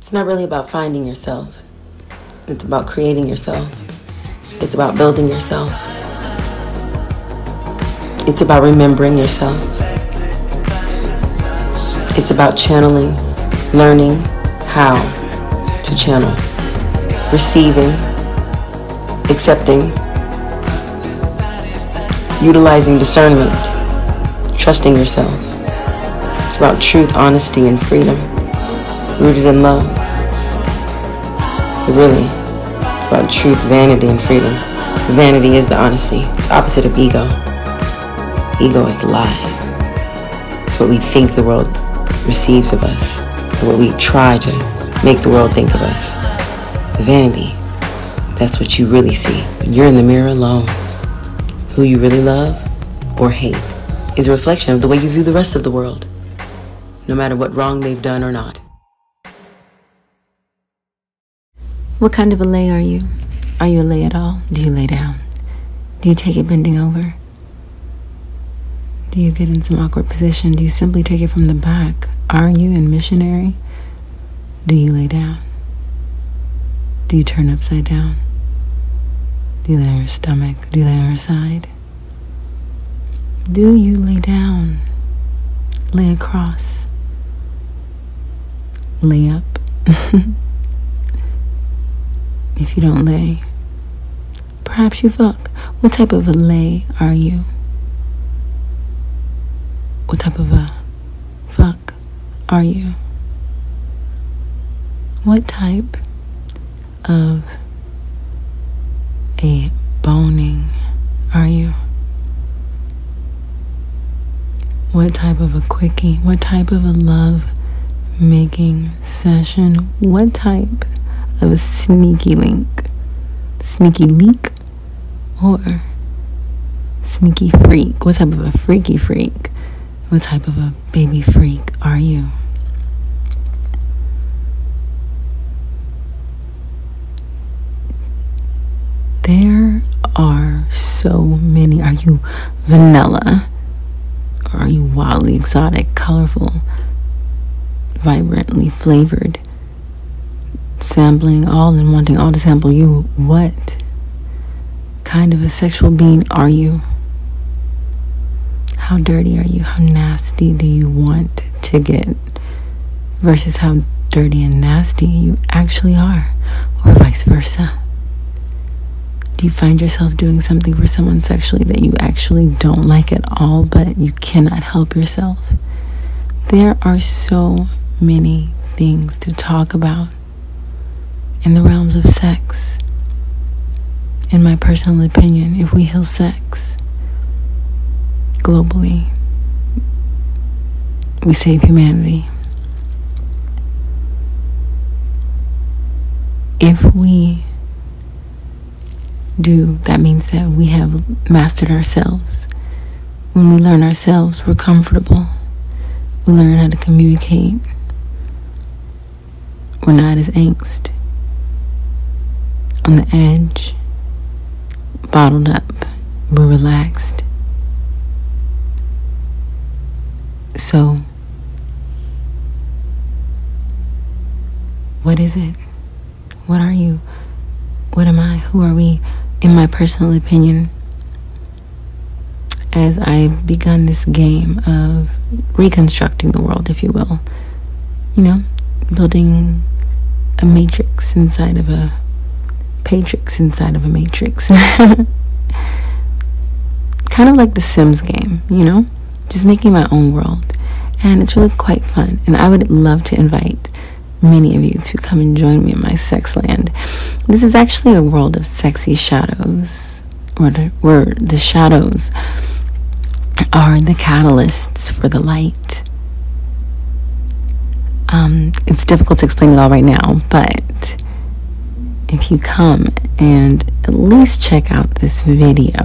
It's not really about finding yourself. It's about creating yourself. It's about building yourself. It's about remembering yourself. It's about channeling, learning how to channel, receiving, accepting, utilizing discernment, trusting yourself. It's about truth, honesty, and freedom, rooted in love. But really, it's about truth, vanity, and freedom. The Vanity is the honesty. It's opposite of ego. Ego is the lie. It's what we think the world receives of us, and what we try to make the world think of us. The vanity, that's what you really see when you're in the mirror alone. Who you really love or hate is a reflection of the way you view the rest of the world, no matter what wrong they've done or not. What kind of a lay are you? Are you a lay at all? Do you lay down? Do you take it bending over? Do you get in some awkward position? Do you simply take it from the back? Are you in missionary? Do you lay down? Do you turn upside down? Do you lay on your stomach? Do you lay on your side? Do you lay down? Lay across? Lay up? if you don't lay, perhaps you fuck. What type of a lay are you? What type of a fuck are you? What type of a boning are you? What type of a quickie? What type of a love making session? What type of a sneaky link? Sneaky leak? Or sneaky freak? What type of a freaky freak? What type of a baby freak are you? There are so many. Are you vanilla? Or are you wildly exotic, colorful, vibrantly flavored? Sampling all and wanting all to sample you. What kind of a sexual being are you? How dirty are you? How nasty do you want to get? Versus how dirty and nasty you actually are, or vice versa. Do you find yourself doing something for someone sexually that you actually don't like at all, but you cannot help yourself? There are so many things to talk about in the realms of sex. In my personal opinion, if we heal sex globally, we save humanity. If we do, that means that we have mastered ourselves. When we learn ourselves, we're comfortable. We learn how to communicate. We're not as angst, on the edge, bottled up. We're relaxed. So, what is it? What are you? What am I? Who are we? in my personal opinion, as I've begun this game of reconstructing the world, if you will, you know, building a matrix inside of a patrix inside of a matrix. kind of like the Sims game, you know, just making my own world. And it's really quite fun. And I would love to invite many of you to come and join me in my sex land. This is actually a world of sexy shadows, where the, where the shadows are the catalysts for the light. Um, it's difficult to explain it all right now, but if you come and at least check out this video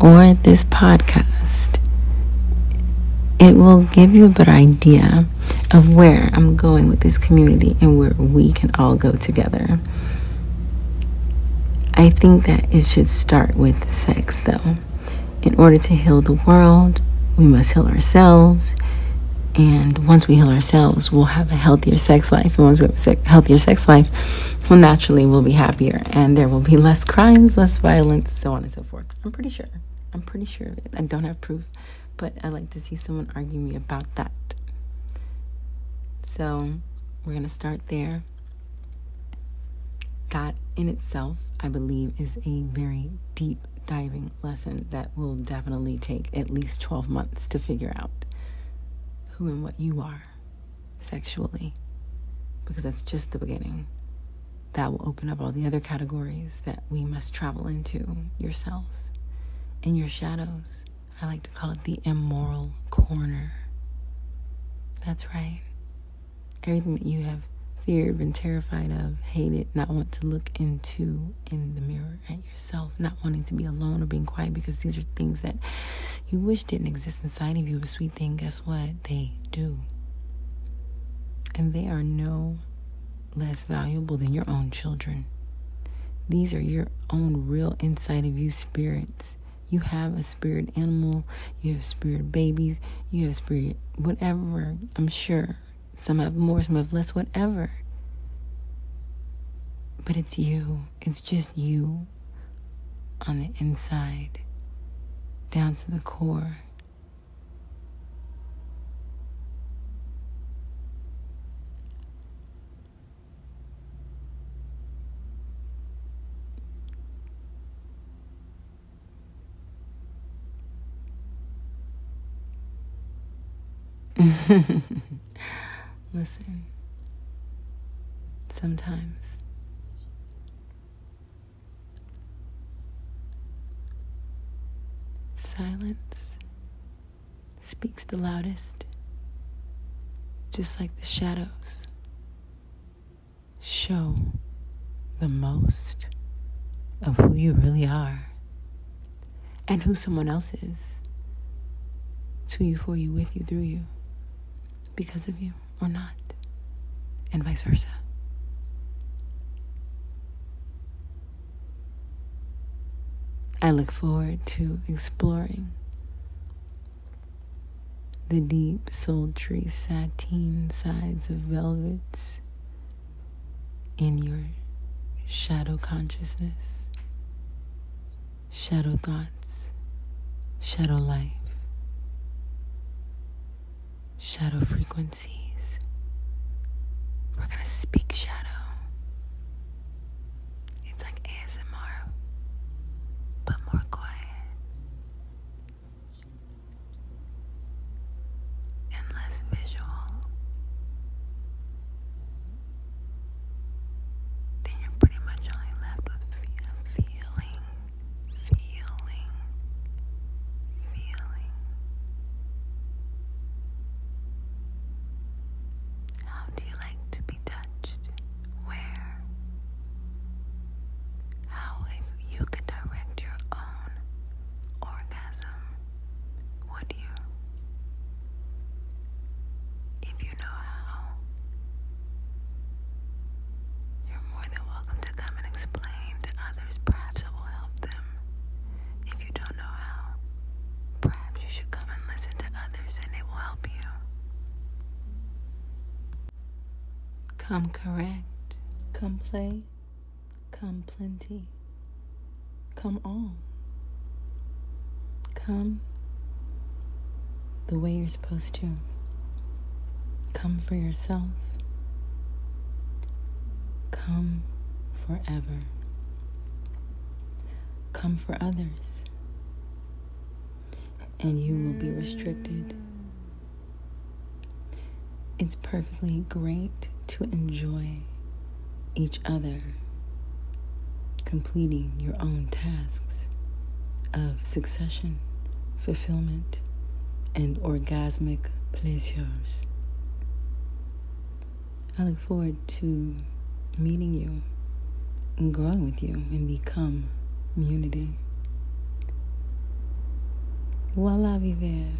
or this podcast, it will give you a better idea of where I'm going with this community and where we can all go together. I think that it should start with sex, though. In order to heal the world, we must heal ourselves. And once we heal ourselves, we'll have a healthier sex life. And once we have a healthier sex life, well, naturally, we'll be happier. And there will be less crimes, less violence, so on and so forth. I'm pretty sure. I'm pretty sure of it. I don't have proof, but I like to see someone argue me about that. So we're going to start there. That in itself, I believe, is a very deep diving lesson that will definitely take at least 12 months to figure out who and what you are sexually, because that's just the beginning. That will open up all the other categories that we must travel into yourself and your shadows. I like to call it the immoral corner. That's right. Everything that you have feared, been terrified of, hated, not want to look into in the mirror at yourself, not wanting to be alone or being quiet because these are things that you wish didn't exist inside of you. A sweet thing, guess what? They do. And they are no less valuable than your own children. These are your own real inside of you spirits. You have a spirit animal, you have spirit babies, you have spirit whatever, I'm sure. Some have more, some have less, whatever. But it's you. It's just you on the inside, down to the core. Listen, sometimes. Silence speaks the loudest, just like the shadows show the most of who you really are and who someone else is to you, for you, with you, through you, because of you or not, and vice versa. I look forward to exploring the deep, sultry sateen sides of velvets in your shadow consciousness, shadow thoughts, shadow life, shadow frequency. We're gonna speak shadow. It's like ASMR, but more quiet. And less visual. Then you're pretty much only left with feeling, feeling, feeling. How do you like to be touched? Where? How, if you could direct your own orgasm, would you? If you know how, you're more than welcome to come and explain to others. Perhaps it will help them. If you don't know how, perhaps you should come and listen to others and it will help you. Come correct, come play, come plenty, come all. Come the way you're supposed to. Come for yourself. Come forever. Come for others. And you will be restricted. It's perfectly great to enjoy each other completing your own tasks of succession, fulfillment, and orgasmic pleasures. I look forward to meeting you and growing with you and become unity. Voila, viver.